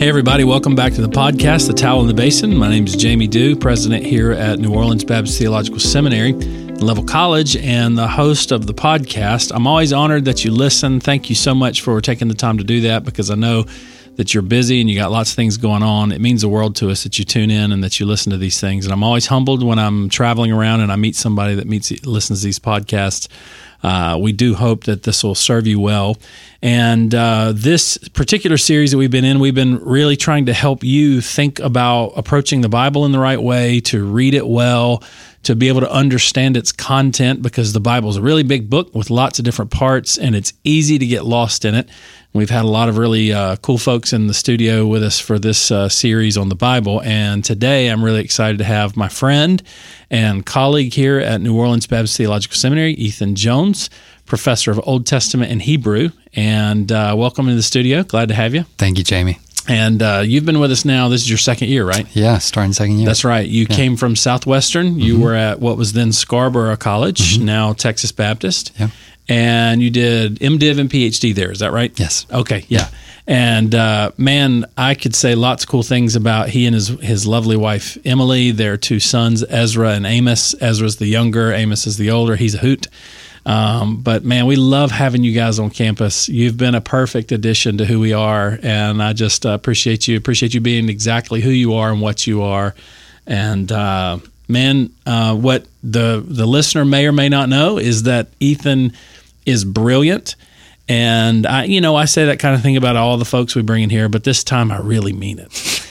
Hey, everybody, welcome back to the podcast, The Towel in the Basin. My name is Jamie Dew, president here at New Orleans Baptist Theological Seminary, Leavell College, and the host of the podcast. I'm always honored that you listen. Thank you so much for taking the time to do that because I know that you're busy and you got lots of things going on. It means the world to us that you tune in and that you listen to these things. And I'm always humbled when I'm traveling around and I meet somebody that meets listens to these podcasts. Uh, we do hope that this will serve you well. And uh, this particular series that we've been in, we've been really trying to help you think about approaching the Bible in the right way, to read it well, to be able to understand its content, because the Bible is a really big book with lots of different parts, and it's easy to get lost in it. We've had a lot of really uh, cool folks in the studio with us for this uh, series on the Bible. And today I'm really excited to have my friend and colleague here at New Orleans Baptist Theological Seminary, Ethan Jones, professor of Old Testament and Hebrew. And uh, welcome to the studio. Glad to have you. Thank you, Jamie. And uh, you've been with us now. This is your second year, right? Yeah, starting second year. That's right. You yeah. came from Southwestern. You mm-hmm. were at what was then Scarborough College, mm-hmm. now Texas Baptist. Yeah and you did MDiv and PhD there. Is that right? Yes. Okay. Yeah. And uh, man, I could say lots of cool things about he and his his lovely wife Emily. Their two sons, Ezra and Amos. Ezra's the younger, Amos is the older. He's a hoot. Um, but man, we love having you guys on campus. You've been a perfect addition to who we are, and I just uh, appreciate you. Appreciate you being exactly who you are and what you are. And uh, man, uh, what the the listener may or may not know is that Ethan is brilliant. And I, you know, I say that kind of thing about all the folks we bring in here, but this time I really mean it.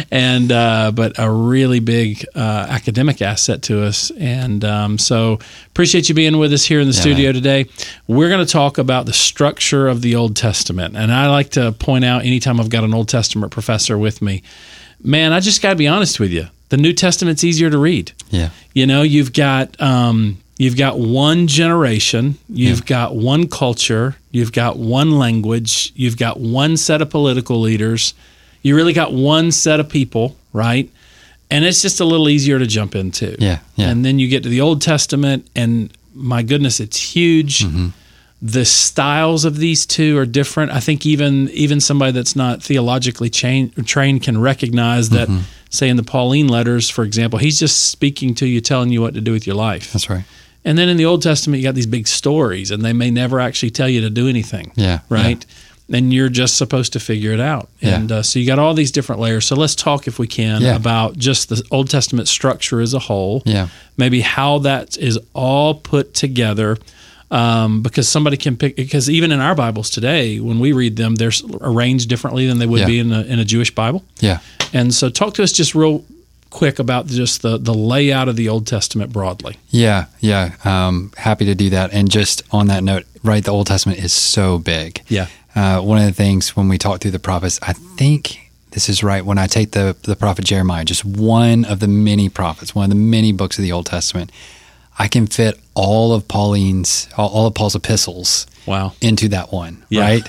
and uh, but a really big uh, academic asset to us. And um, so appreciate you being with us here in the yeah, studio man. today. We're going to talk about the structure of the Old Testament, and I like to point out anytime I've got an Old Testament professor with me, man, I just got to be honest with you. The New Testament's easier to read. Yeah, you know, you've got um, You've got one generation, you've yeah. got one culture, you've got one language, you've got one set of political leaders, you really got one set of people, right? And it's just a little easier to jump into. Yeah. yeah. And then you get to the Old Testament, and my goodness, it's huge. Mm-hmm. The styles of these two are different. I think even even somebody that's not theologically chain, trained can recognize that. Mm-hmm. Say in the Pauline letters, for example, he's just speaking to you, telling you what to do with your life. That's right. And then in the Old Testament, you got these big stories, and they may never actually tell you to do anything. Yeah. Right. Yeah. And you're just supposed to figure it out. Yeah. And uh, so you got all these different layers. So let's talk, if we can, yeah. about just the Old Testament structure as a whole. Yeah. Maybe how that is all put together. Um, because somebody can pick because even in our Bibles today, when we read them, they're arranged differently than they would yeah. be in a, in a Jewish Bible. Yeah. And so, talk to us just real quick about just the, the layout of the Old Testament broadly. Yeah, yeah. Um, happy to do that. And just on that note, right, the Old Testament is so big. Yeah. Uh, one of the things when we talk through the prophets, I think this is right. When I take the, the prophet Jeremiah, just one of the many prophets, one of the many books of the Old Testament, I can fit all of Pauline's, all, of Paul's epistles wow. into that one, yeah. right?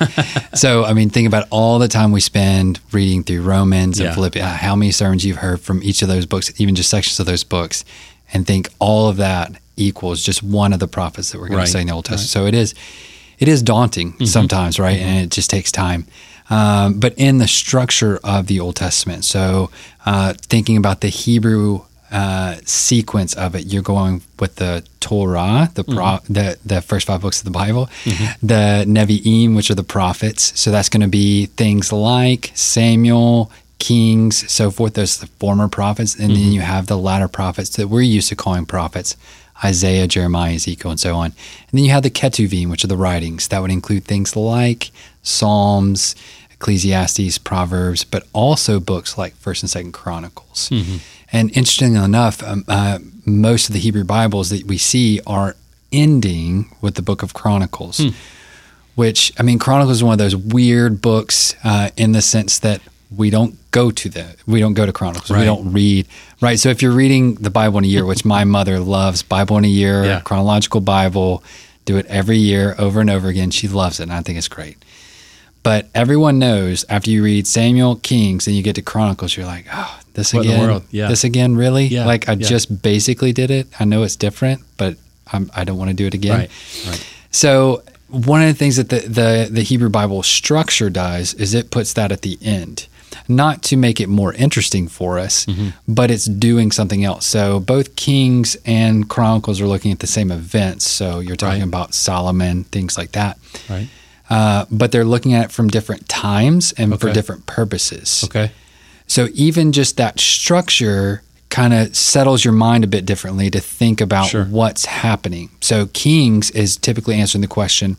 so, I mean, think about all the time we spend reading through Romans and yeah. Philippians, uh, how many sermons you've heard from each of those books, even just sections of those books, and think all of that equals just one of the prophets that we're going right. to say in the Old Testament. Right. So it is, it is daunting mm-hmm. sometimes, right? Mm-hmm. And it just takes time. Um, but in the structure of the Old Testament, so uh, thinking about the Hebrew uh, sequence of it, you're going with the Torah, the pro- mm-hmm. the the first five books of the Bible, mm-hmm. the Nevi'im, which are the prophets. So that's going to be things like Samuel, Kings, so forth. Those are the former prophets, and mm-hmm. then you have the latter prophets that we're used to calling prophets. Isaiah, Jeremiah, Ezekiel, and so on. And then you have the Ketuvim, which are the writings. That would include things like Psalms, Ecclesiastes, Proverbs, but also books like First and Second Chronicles. Mm-hmm. And interestingly enough, um, uh, most of the Hebrew Bibles that we see are ending with the book of Chronicles, hmm. which, I mean, Chronicles is one of those weird books uh, in the sense that we don't go to the we don't go to chronicles right. we don't read right so if you're reading the bible in a year which my mother loves bible in a year yeah. chronological bible do it every year over and over again she loves it and i think it's great but everyone knows after you read Samuel, Kings, and you get to Chronicles, you're like, oh, this what again? Yeah. This again, really? Yeah. Like I yeah. just basically did it. I know it's different, but I'm, I do not want to do it again. Right. Right. So one of the things that the, the, the Hebrew Bible structure does is it puts that at the end, not to make it more interesting for us, mm-hmm. but it's doing something else. So both Kings and Chronicles are looking at the same events. So you're talking right. about Solomon, things like that. Right. Uh, but they're looking at it from different times and okay. for different purposes. Okay. So even just that structure kind of settles your mind a bit differently to think about sure. what's happening. So Kings is typically answering the question,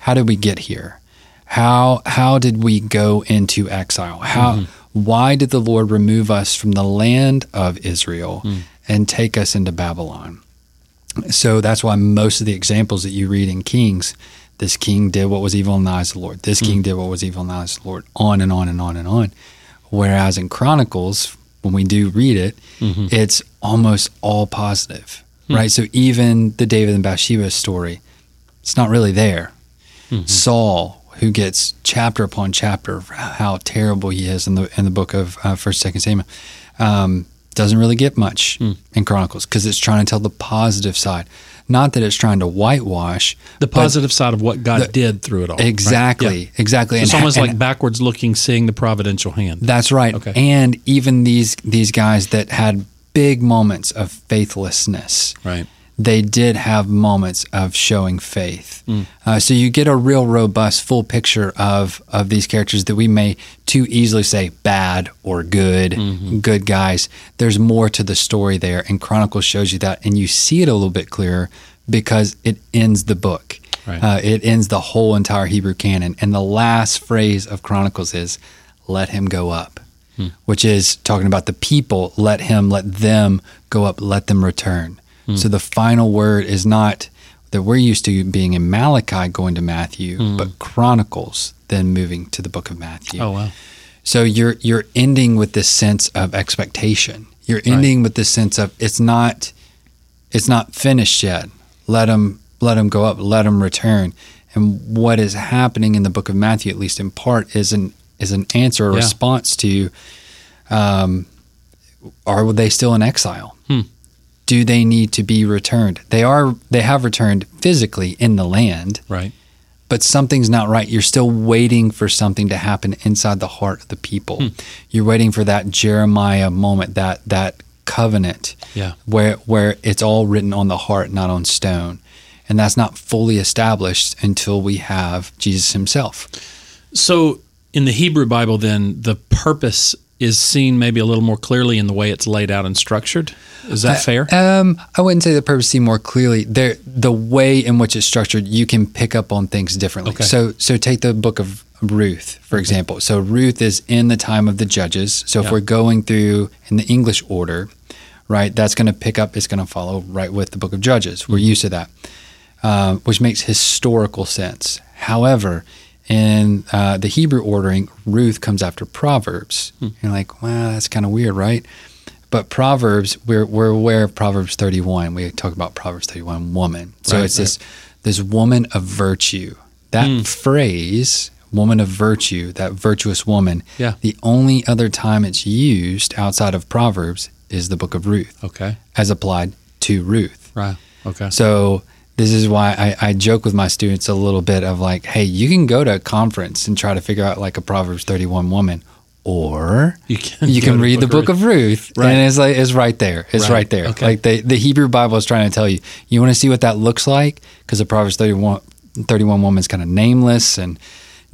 how did we get here? How how did we go into exile? How mm-hmm. why did the Lord remove us from the land of Israel mm. and take us into Babylon? So that's why most of the examples that you read in Kings, this king did what was evil in the eyes of the Lord. This mm. king did what was evil in the eyes of the Lord. On and on and on and on. Whereas in Chronicles, when we do read it, mm-hmm. it's almost all positive, mm-hmm. right? So even the David and Bathsheba story, it's not really there. Mm-hmm. Saul, who gets chapter upon chapter of how terrible he is in the in the book of uh, First, Second Samuel, um, doesn't really get much mm. in Chronicles because it's trying to tell the positive side. Not that it's trying to whitewash the positive side of what God the, did through it all. Exactly, right? yeah. exactly. it's and, almost and, like backwards looking, seeing the providential hand. That's right. Okay. And even these these guys that had big moments of faithlessness, right? They did have moments of showing faith. Mm. Uh, so you get a real robust, full picture of of these characters that we may too easily say bad or good, mm-hmm. good guys. There's more to the story there, and Chronicles shows you that, and you see it a little bit clearer because it ends the book. Right. Uh, it ends the whole entire Hebrew canon, and the last phrase of Chronicles is, "Let him go up." Hmm. Which is talking about the people, let him, let them go up, let them return. Mm. So the final word is not that we're used to being in Malachi going to Matthew, mm. but Chronicles then moving to the book of Matthew. Oh wow. So you're you're ending with this sense of expectation. You're ending right. with this sense of it's not it's not finished yet. Let them let them go up, let them return. And what is happening in the book of Matthew, at least in part, is an is an answer, a yeah. response to um, are they still in exile? Hmm do they need to be returned? They are they have returned physically in the land. Right. But something's not right. You're still waiting for something to happen inside the heart of the people. Hmm. You're waiting for that Jeremiah moment, that that covenant. Yeah. Where where it's all written on the heart, not on stone. And that's not fully established until we have Jesus himself. So in the Hebrew Bible then the purpose is seen maybe a little more clearly in the way it's laid out and structured. Is that fair? Um, I wouldn't say the purpose seen more clearly. There, the way in which it's structured, you can pick up on things differently. Okay. So, so take the book of Ruth, for okay. example. So Ruth is in the time of the judges. So yeah. if we're going through in the English order, right, that's going to pick up. It's going to follow right with the book of Judges. We're mm-hmm. used to that, uh, which makes historical sense. However, in uh, the Hebrew ordering, Ruth comes after Proverbs. Hmm. You're like, wow, that's kind of weird, right? But Proverbs, we're, we're aware of Proverbs 31. We talk about Proverbs 31, woman. So right, it's right. this this woman of virtue. That hmm. phrase, woman of virtue, that virtuous woman. Yeah. The only other time it's used outside of Proverbs is the book of Ruth. Okay. As applied to Ruth. Right. Okay. So this is why I, I, joke with my students a little bit of like, hey, you can go to a conference and try to figure out like a Proverbs 31 woman, or you can, you can read the book, the book of Ruth, right. and it's like it's right there. It's right, right there. Okay. Like the, the Hebrew Bible is trying to tell you. You want to see what that looks like because the Proverbs 31, 31 woman is kind of nameless and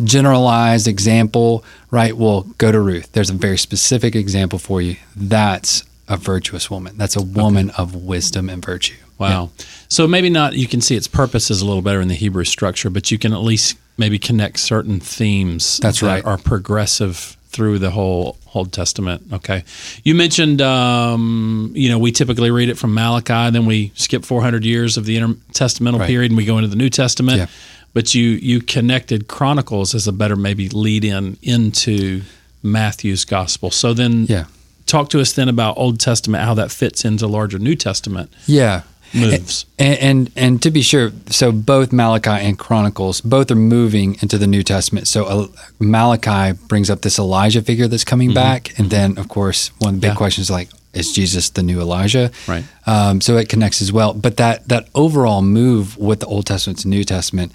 generalized example, right? Well, go to Ruth. There's a very specific example for you. That's a virtuous woman. That's a woman okay. of wisdom and virtue. Wow. Yeah. So maybe not, you can see its purpose is a little better in the Hebrew structure, but you can at least maybe connect certain themes That's that right. are progressive through the whole Old Testament. Okay. You mentioned, um, you know, we typically read it from Malachi, then we skip 400 years of the intertestamental right. period and we go into the New Testament. Yeah. But you, you connected Chronicles as a better maybe lead in into Matthew's gospel. So then, yeah. talk to us then about Old Testament, how that fits into larger New Testament. Yeah moves. And, and, and to be sure, so both Malachi and Chronicles both are moving into the New Testament. So uh, Malachi brings up this Elijah figure that's coming mm-hmm. back, and then of course one of the big yeah. questions is like, is Jesus the new Elijah? Right. Um, so it connects as well. But that that overall move with the Old Testament to New Testament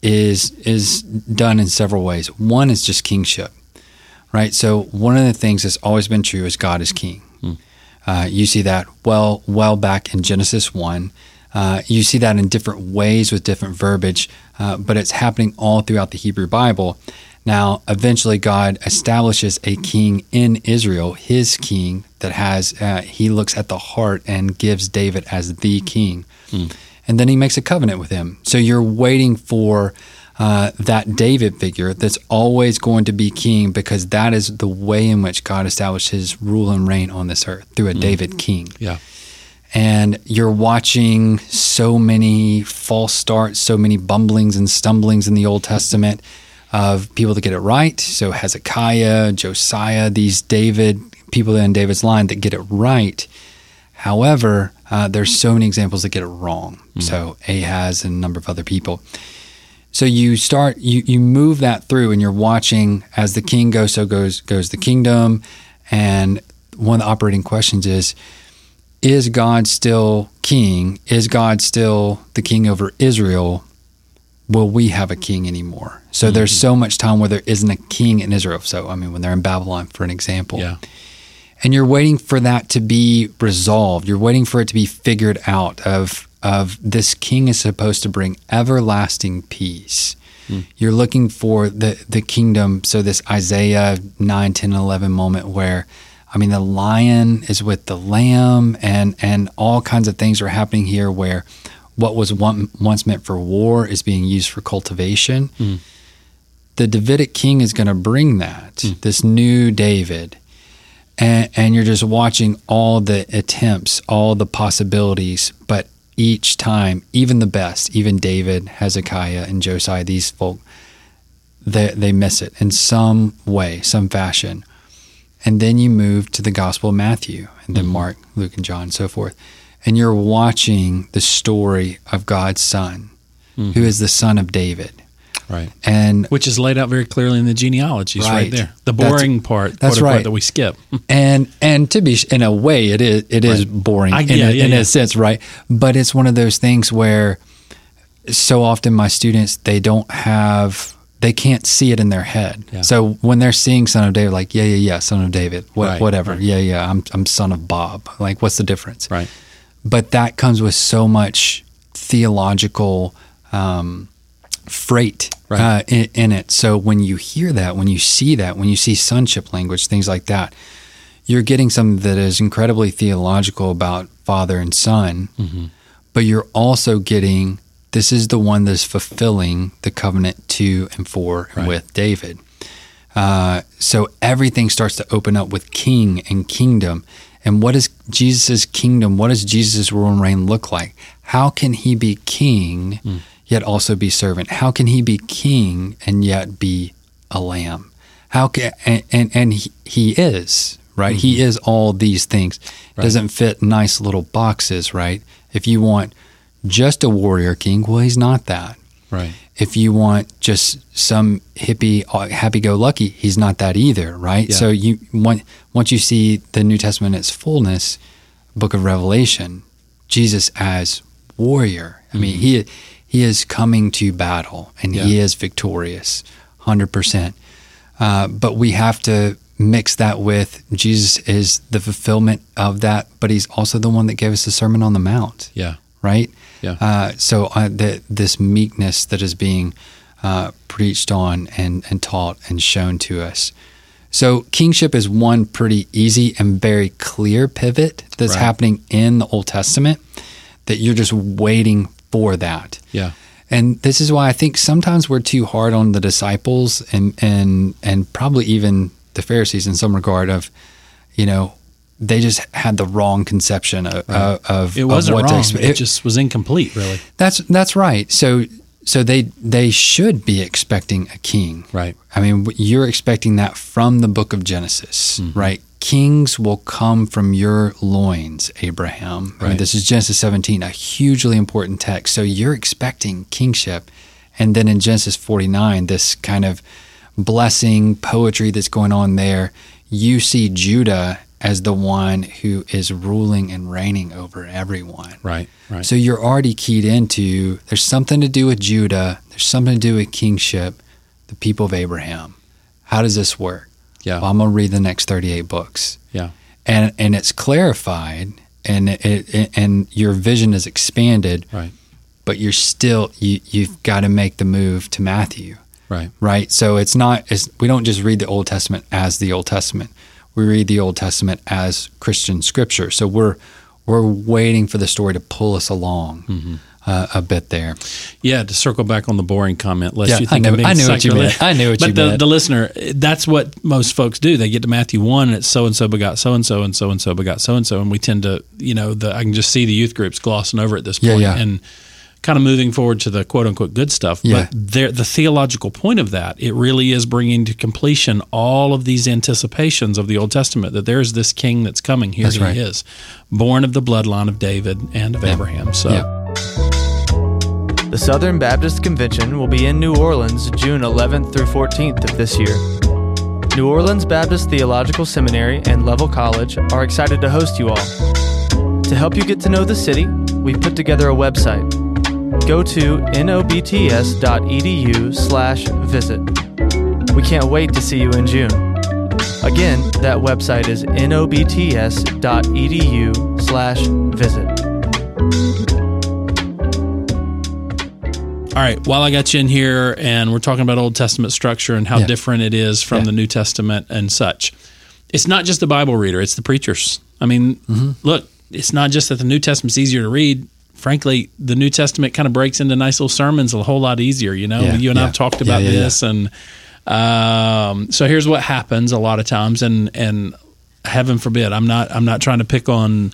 is is done in several ways. One is just kingship, right? So one of the things that's always been true is God is king. Uh, you see that well well back in Genesis one. Uh, you see that in different ways with different verbiage, uh, but it's happening all throughout the Hebrew Bible. Now, eventually, God establishes a king in Israel, his king, that has, uh, he looks at the heart and gives David as the king. Mm. And then he makes a covenant with him. So you're waiting for uh, that David figure that's always going to be king because that is the way in which God established his rule and reign on this earth through a mm. David king. Yeah. And you're watching so many false starts, so many bumblings and stumblings in the Old Testament of people that get it right. So Hezekiah, Josiah, these David people in David's line that get it right. However, uh, there's so many examples that get it wrong. Mm-hmm. So Ahaz and a number of other people. So you start you you move that through, and you're watching as the king goes, so goes goes the kingdom. And one of the operating questions is: Is God still king? Is God still the king over Israel? will we have a king anymore? So mm-hmm. there's so much time where there isn't a king in Israel. So, I mean, when they're in Babylon, for an example. Yeah. And you're waiting for that to be resolved. You're waiting for it to be figured out of of this king is supposed to bring everlasting peace. Mm. You're looking for the the kingdom. So this Isaiah 9, 10, 11 moment where I mean the lion is with the lamb and and all kinds of things are happening here where what was one, once meant for war is being used for cultivation. Mm. The Davidic king is going to bring that, mm. this new David. And, and you're just watching all the attempts, all the possibilities, but each time, even the best, even David, Hezekiah, and Josiah, these folk, they, they miss it in some way, some fashion. And then you move to the Gospel of Matthew, and then mm-hmm. Mark, Luke, and John, and so forth and you're watching the story of God's son, mm-hmm. who is the son of David. Right. And which is laid out very clearly in the genealogies right, right there. The boring that's, part, that's right. that we skip. and and to be in a way it is it is right. boring I, in, yeah, a, yeah, in yeah. a sense, right? But it's one of those things where so often my students they don't have they can't see it in their head. Yeah. So when they're seeing Son of David, like, yeah, yeah, yeah, Son of David, what, right, whatever. Right. Yeah, yeah, I'm, I'm Son of Bob. Like, what's the difference? Right but that comes with so much theological um, freight right. uh, in, in, it. So when you hear that, when you see that, when you see sonship language, things like that, you're getting something that is incredibly theological about father and son, mm-hmm. but you're also getting this is the one that's fulfilling the covenant to and for and right. with David. Uh, so everything starts to open up with king and kingdom and what is Jesus' kingdom? What does Jesus' rule and reign look like? How can he be king mm. Yet also be servant? How can he be king and yet be a lamb? How can and and, and he, he is right. Mm-hmm. He is all these things. Right. Doesn't fit nice little boxes, right? If you want just a warrior king, well, he's not that. Right if you want just some hippie uh, happy-go-lucky he's not that either right yeah. so you want, once you see the new testament in its fullness book of revelation jesus as warrior i mean mm-hmm. he he is coming to battle and yeah. he is victorious 100% uh, but we have to mix that with jesus is the fulfillment of that but he's also the one that gave us the sermon on the mount yeah right yeah. Uh, so uh, the, this meekness that is being uh, preached on and, and taught and shown to us. So kingship is one pretty easy and very clear pivot that's right. happening in the Old Testament that you're just waiting for that. Yeah. And this is why I think sometimes we're too hard on the disciples and and and probably even the Pharisees in some regard of, you know, they just had the wrong conception of, right. of it wasn't of what wrong. To It, it just was incomplete, really. That's that's right. So so they they should be expecting a king, right? I mean, you're expecting that from the book of Genesis, mm-hmm. right? Kings will come from your loins, Abraham. Right. I mean, this is Genesis 17, a hugely important text. So you're expecting kingship, and then in Genesis 49, this kind of blessing poetry that's going on there. You see Judah as the one who is ruling and reigning over everyone. Right, right. So you're already keyed into there's something to do with Judah, there's something to do with kingship, the people of Abraham. How does this work? Yeah. Well, I'm going to read the next 38 books. Yeah. And and it's clarified and it, it and your vision is expanded. Right. But you're still you you've got to make the move to Matthew. Right. Right? So it's not it's, we don't just read the Old Testament as the Old Testament. We read the Old Testament as Christian scripture. So we're we're waiting for the story to pull us along. Mm-hmm uh, a bit there. Yeah, to circle back on the boring comment, lest yeah, you think I, know, I knew what you meant. I knew what but you the, meant. the listener, that's what most folks do. They get to Matthew one, and it's so and so begot so and so, and so and so begot so and so, and we tend to, you know, the, I can just see the youth groups glossing over at this point, yeah, yeah. and kind of moving forward to the quote unquote good stuff. But there, the theological point of that, it really is bringing to completion all of these anticipations of the Old Testament that there's this king that's coming. Here That's he right. is, born of the bloodline of David and of Abraham. So. The Southern Baptist Convention will be in New Orleans June 11th through 14th of this year. New Orleans Baptist Theological Seminary and Leavell College are excited to host you all. To help you get to know the city, we've put together a website. Go to nobts.edu slash visit. We can't wait to see you in June. Again, that website is nobts.edu slash visit. All right. While I got you in here and we're talking about Old Testament structure and how Yeah. different it is from Yeah. the New Testament and such, it's not just the Bible reader, it's the preachers. I mean, Mm-hmm. look, it's not just that the New Testament's easier to read. Frankly, the New Testament kind of breaks into nice little sermons a whole lot easier. You know, Yeah, you and I've talked about this, and um, so here's what happens a lot of times, and and heaven forbid, I'm not I'm not trying to pick on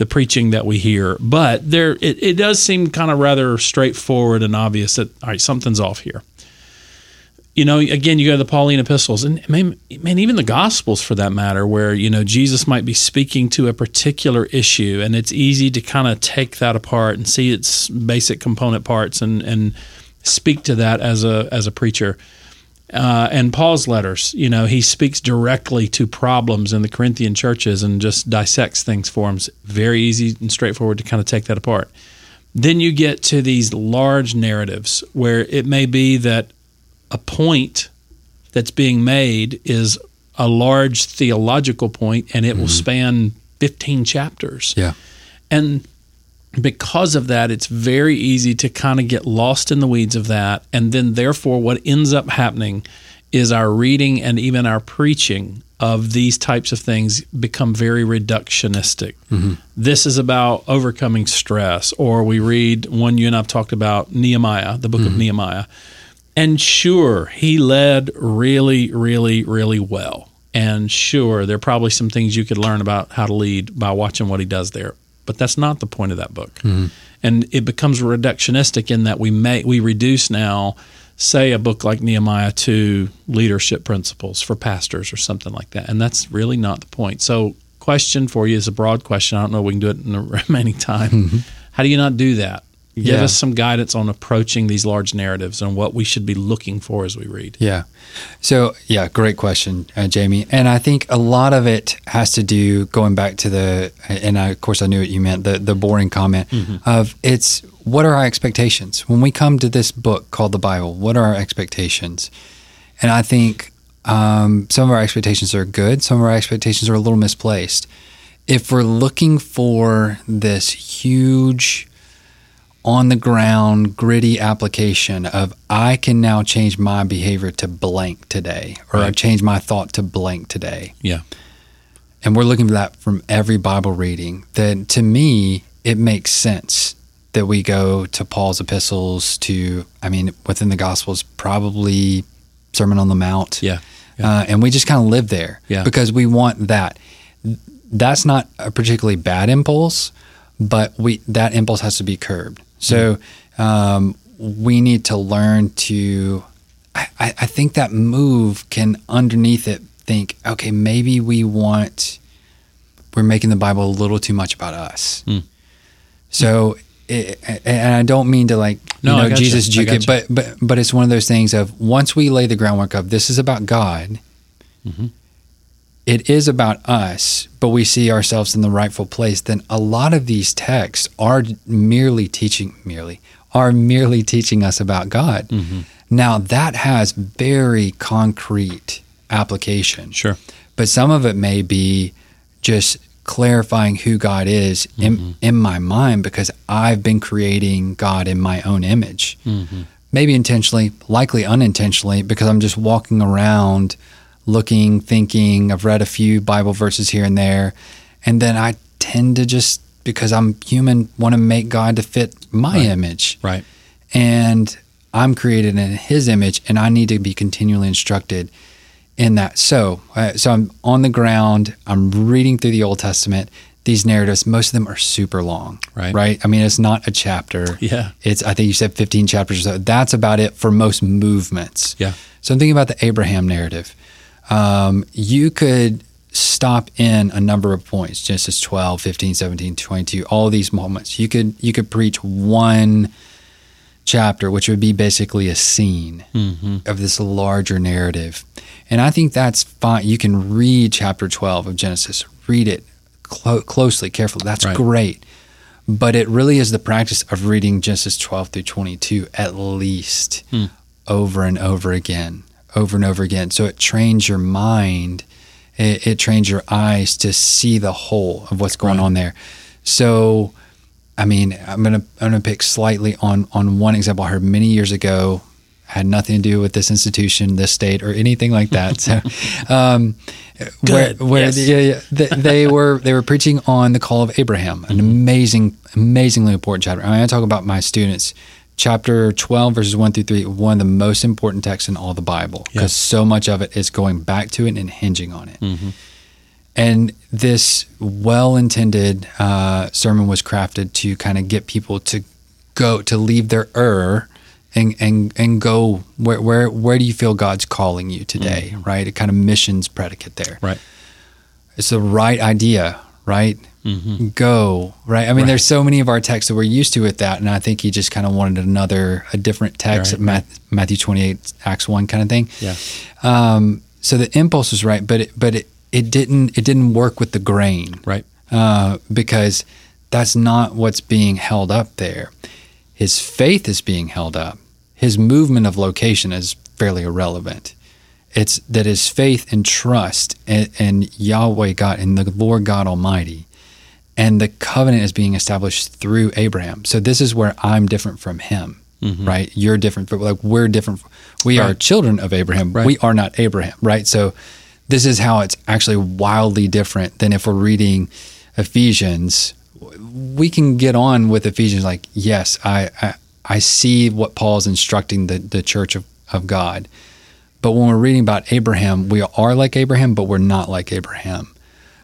the preaching that we hear, but there it, it does seem kind of rather straightforward and obvious that all right, something's off here. You know, again, you go to the Pauline epistles, and man, man, even the Gospels for that matter, where you know Jesus might be speaking to a particular issue, and it's easy to kind of take that apart and see its basic component parts and and speak to that as a as a preacher uh, and Paul's letters, you know, he speaks directly to problems in the Corinthian churches and just dissects things for them. It's very easy and straightforward to kind of take that apart. Then you get to these large narratives where it may be that a point that's being made is a large theological point and it will span 15 chapters. Yeah. And because of that, it's very easy to kind of get lost in the weeds of that. And then, therefore, what ends up happening is our reading and even our preaching of these types of things become very reductionistic. Mm-hmm. This is about overcoming stress, or we read one you and I've talked about Nehemiah, the book of mm-hmm. Nehemiah. And sure, he led really, really, really well. And sure, there are probably some things you could learn about how to lead by watching what he does there. But that's not the point of that book. Mm-hmm. And it becomes reductionistic in that we may we reduce now, say a book like Nehemiah to leadership principles for pastors or something like that. And that's really not the point. So question for you is a broad question. I don't know if we can do it in the remaining time. Mm-hmm. How do you not do that? Give Yeah. us some guidance on approaching these large narratives and what we should be looking for as we read. Yeah. So, yeah, great question, uh, Jamie. And I think a lot of it has to do going back to the, and I, of course I knew what you meant, the, the boring comment of it's what are our expectations? When we come to this book called the Bible, what are our expectations? And I think um, some of our expectations are good, some of our expectations are a little misplaced. If we're looking for this huge, on the ground, gritty application of I can now change my behavior to blank today, or I change my thought to blank today. Yeah. And we're looking for that from every Bible reading. Then to me, it makes sense that we go to Paul's epistles, to, I mean, within the Gospels, probably Sermon on the Mount. Yeah. Uh, and we just kind of live there Yeah. because we want that. That's not a particularly bad impulse, but we that impulse has to be curbed. So um, we need to learn to. I, I think that move can underneath it think, okay, maybe we want we're making the Bible a little too much about us. Mm. So, it, and I don't mean to like No, you know. Jesus I juke it, but but but it's one of those things of once we lay the groundwork of this is about God. Mm-hmm. It is about us, but we see ourselves in the rightful place, then a lot of these texts are merely teaching merely are merely teaching us about God. Mm-hmm. Now that has very concrete application. Sure. But some of it may be just clarifying who God is mm-hmm. in, in my mind because I've been creating God in my own image. Mm-hmm. Maybe intentionally, likely unintentionally, because I'm just walking around looking, thinking. I've read a few Bible verses here and there. And then I tend to just, because I'm human, want to make God to fit my right. image. Right. And I'm created in His image, and I need to be continually instructed in that. So, uh, so I'm on the ground. I'm reading through the Old Testament. These narratives, most of them are super long, right? Right. I mean, it's not a chapter. Yeah. It's I think you said 15 chapters or so. That's about it for most movements. Yeah. So I'm thinking about the Abraham narrative. Um, you could stop in a number of points genesis 12 15 17 22 all these moments you could you could preach one chapter which would be basically a scene mm-hmm. of this larger narrative and i think that's fine you can read chapter 12 of genesis read it clo- closely carefully that's right. great but it really is the practice of reading genesis 12 through 22 at least mm. over and over again over and over again so it trains your mind it, it trains your eyes to see the whole of what's going right. on there. So, I mean, I'm gonna I'm gonna pick slightly on on one example I heard many years ago. Had nothing to do with this institution, this state, or anything like that. So, um, where, where yes. yeah, yeah, they, they, were they were preaching on the call of Abraham, an mm-hmm. amazing, amazingly important chapter. I, mean, I talk about my students chapter 12 verses 1 through 3 one of the most important texts in all the bible because yeah. so much of it is going back to it and hinging on it mm-hmm. and this well-intended uh, sermon was crafted to kind of get people to go to leave their Ur and and and go where where where do you feel God's calling you today mm-hmm. right a kind of missions predicate there right it's the right idea right? Mm-hmm. go right? I mean right. there's so many of our texts that we're used to with that and i think he just kind of wanted another a different text right. Matthew, matthew 28 acts 1 kind of thing. Yeah. Um, so the impulse was right but it, but it, it didn't it didn't work with the grain. Right. Uh, because that's not what's being held up there. His faith is being held up. His movement of location is fairly irrelevant it's that is faith and trust in, in Yahweh God and the Lord God Almighty and the covenant is being established through Abraham. So this is where I'm different from him, mm-hmm. right? You're different, but like we're different. We right. are children of Abraham. Right. We are not Abraham, right? So this is how it's actually wildly different than if we're reading Ephesians. We can get on with Ephesians like, yes, I I, I see what Paul's instructing the, the church of, of God. But when we're reading about Abraham, we are like Abraham, but we're not like Abraham.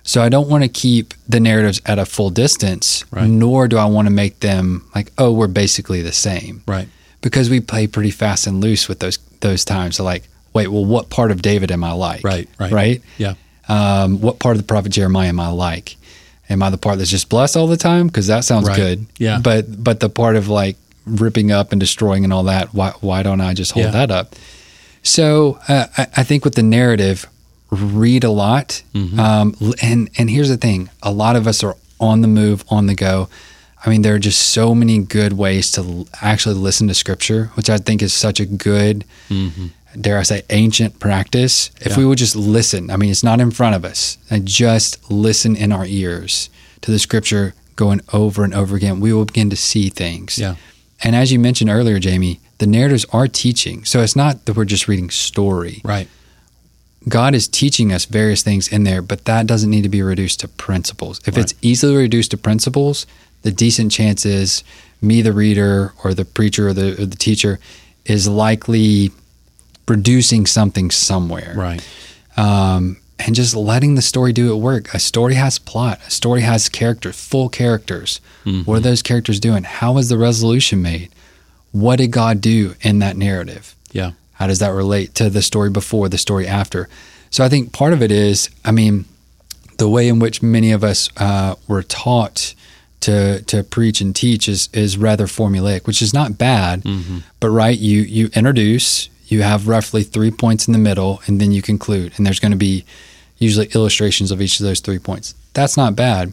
So I don't want to keep the narratives at a full distance, right. nor do I want to make them like, oh, we're basically the same. Right. Because we play pretty fast and loose with those those times. So like, wait, well, what part of David am I like? Right. Right. Right. Yeah. Um, what part of the prophet Jeremiah am I like? Am I the part that's just blessed all the time? Because that sounds right. good. Yeah. But but the part of like ripping up and destroying and all that, why why don't I just hold yeah. that up? So uh, I, I think with the narrative, read a lot. Mm-hmm. Um, and and here's the thing: a lot of us are on the move, on the go. I mean, there are just so many good ways to actually listen to Scripture, which I think is such a good, mm-hmm. dare I say, ancient practice. If yeah. we would just listen, I mean, it's not in front of us, and just listen in our ears to the Scripture going over and over again, we will begin to see things. Yeah. And as you mentioned earlier, Jamie, the narratives are teaching. So it's not that we're just reading story. Right. God is teaching us various things in there, but that doesn't need to be reduced to principles. If right. it's easily reduced to principles, the decent chance is me, the reader, or the preacher, or the, or the teacher, is likely producing something somewhere. Right. Um, and just letting the story do its work. A story has plot. A story has characters, full characters. Mm-hmm. What are those characters doing? How was the resolution made? What did God do in that narrative? Yeah. How does that relate to the story before, the story after? So I think part of it is, I mean, the way in which many of us uh, were taught to to preach and teach is is rather formulaic, which is not bad. Mm-hmm. But right, you you introduce, you have roughly three points in the middle, and then you conclude, and there's going to be usually illustrations of each of those three points. That's not bad.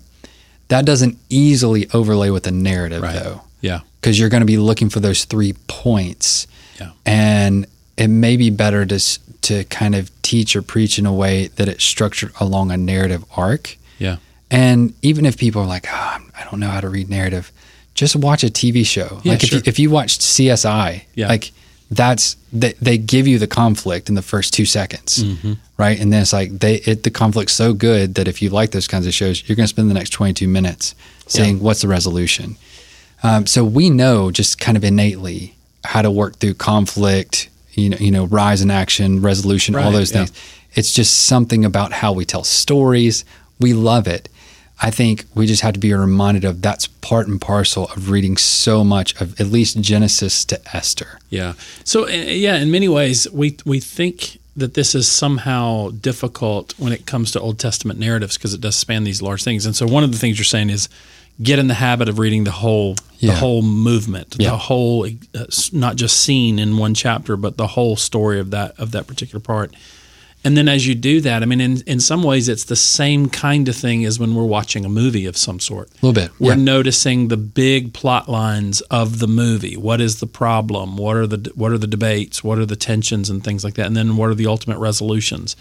That doesn't easily overlay with a narrative Right. though, Yeah. because you're going to be looking for those three points. Yeah. And it may be better to to kind of teach or preach in a way that it's structured along a narrative arc. Yeah. And even if people are like, oh, I don't know how to read narrative, just watch a TV show. Yeah, like if sure. you, if you watched CSI, Yeah. like that's they, they give you the conflict in the first two seconds, Mm-hmm. right? And then it's like they it the conflict's so good that if you like those kinds of shows, you're going to spend the next 22 minutes saying what's the resolution. Um, so we know just kind of innately how to work through conflict, you know, you know, rise in action, resolution, all those yeah. things. It's just something about how we tell stories. We love it. I think we just have to be reminded of that's part and parcel of reading so much of at least Genesis to Esther. Yeah. So uh, yeah, in many ways, we we think that this is somehow difficult when it comes to Old Testament narratives because it does span these large things. And so one of the things you're saying is get in the habit of reading the whole the whole movement, Yeah. the whole uh, not just scene in one chapter, but the whole story of that of that particular part. And then as you do that, I mean, in, in some ways, it's the same kind of thing as when we're watching a movie of some sort. A little bit. We're yeah. noticing the big plot lines of the movie. What is the problem? What are the what are the debates? What are the tensions and things like that? And then what are the ultimate resolutions?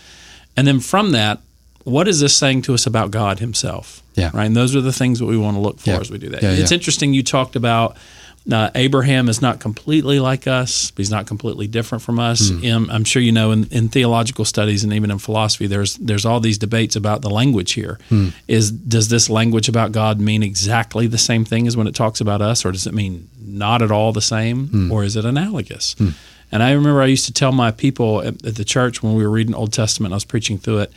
And then from that, what is this saying to us about God Himself? Yeah. Right. And those are the things that we want to look for Yeah. as we do that. Yeah, it's interesting. You talked about. Uh, Abraham is not completely like us. He's not completely different from us. Hmm. Um, I'm sure you know in, in theological studies and even in philosophy, there's there's all these debates about the language here. Hmm. Is does this language about God mean exactly the same thing as when it talks about us, or does it mean not at all the same, Hmm. or is it analogous? And I remember I used to tell my people at, at the church when we were reading Old Testament, I was preaching through it,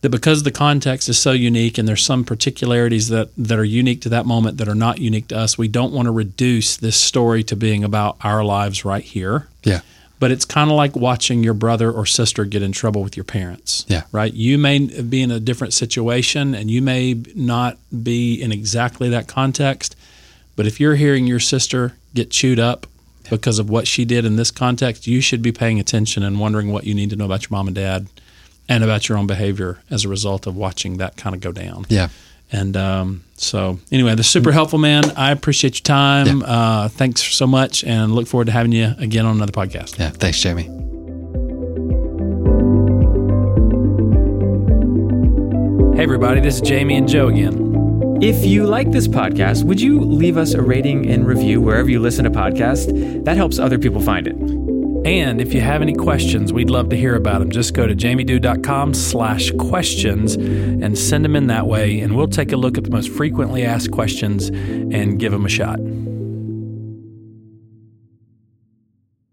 that because the context is so unique and there's some particularities that, that are unique to that moment that are not unique to us, we don't want to reduce this story to being about our lives right here. Yeah. But it's kind of like watching your brother or sister get in trouble with your parents. Yeah. Right? You may be in a different situation and you may not be in exactly that context. But if you're hearing your sister get chewed up because of what she did in this context, you should be paying attention and wondering what you need to know about your mom and dad and about your own behavior as a result of watching that kind of go down. Yeah. And um, so, anyway, that's super helpful, man. I appreciate your time. Uh, thanks so much, and look forward to having you again on another podcast. Yeah. Thanks, Jamie. Hey, everybody, this is Jamie and Joe again. If you like this podcast, would you leave us a rating and review wherever you listen to podcasts? That helps other people find it. And if you have any questions, we'd love to hear about them. Just go to jamiedew.com slash questions and send them in that way, and we'll take a look at the most frequently asked questions and give them a shot.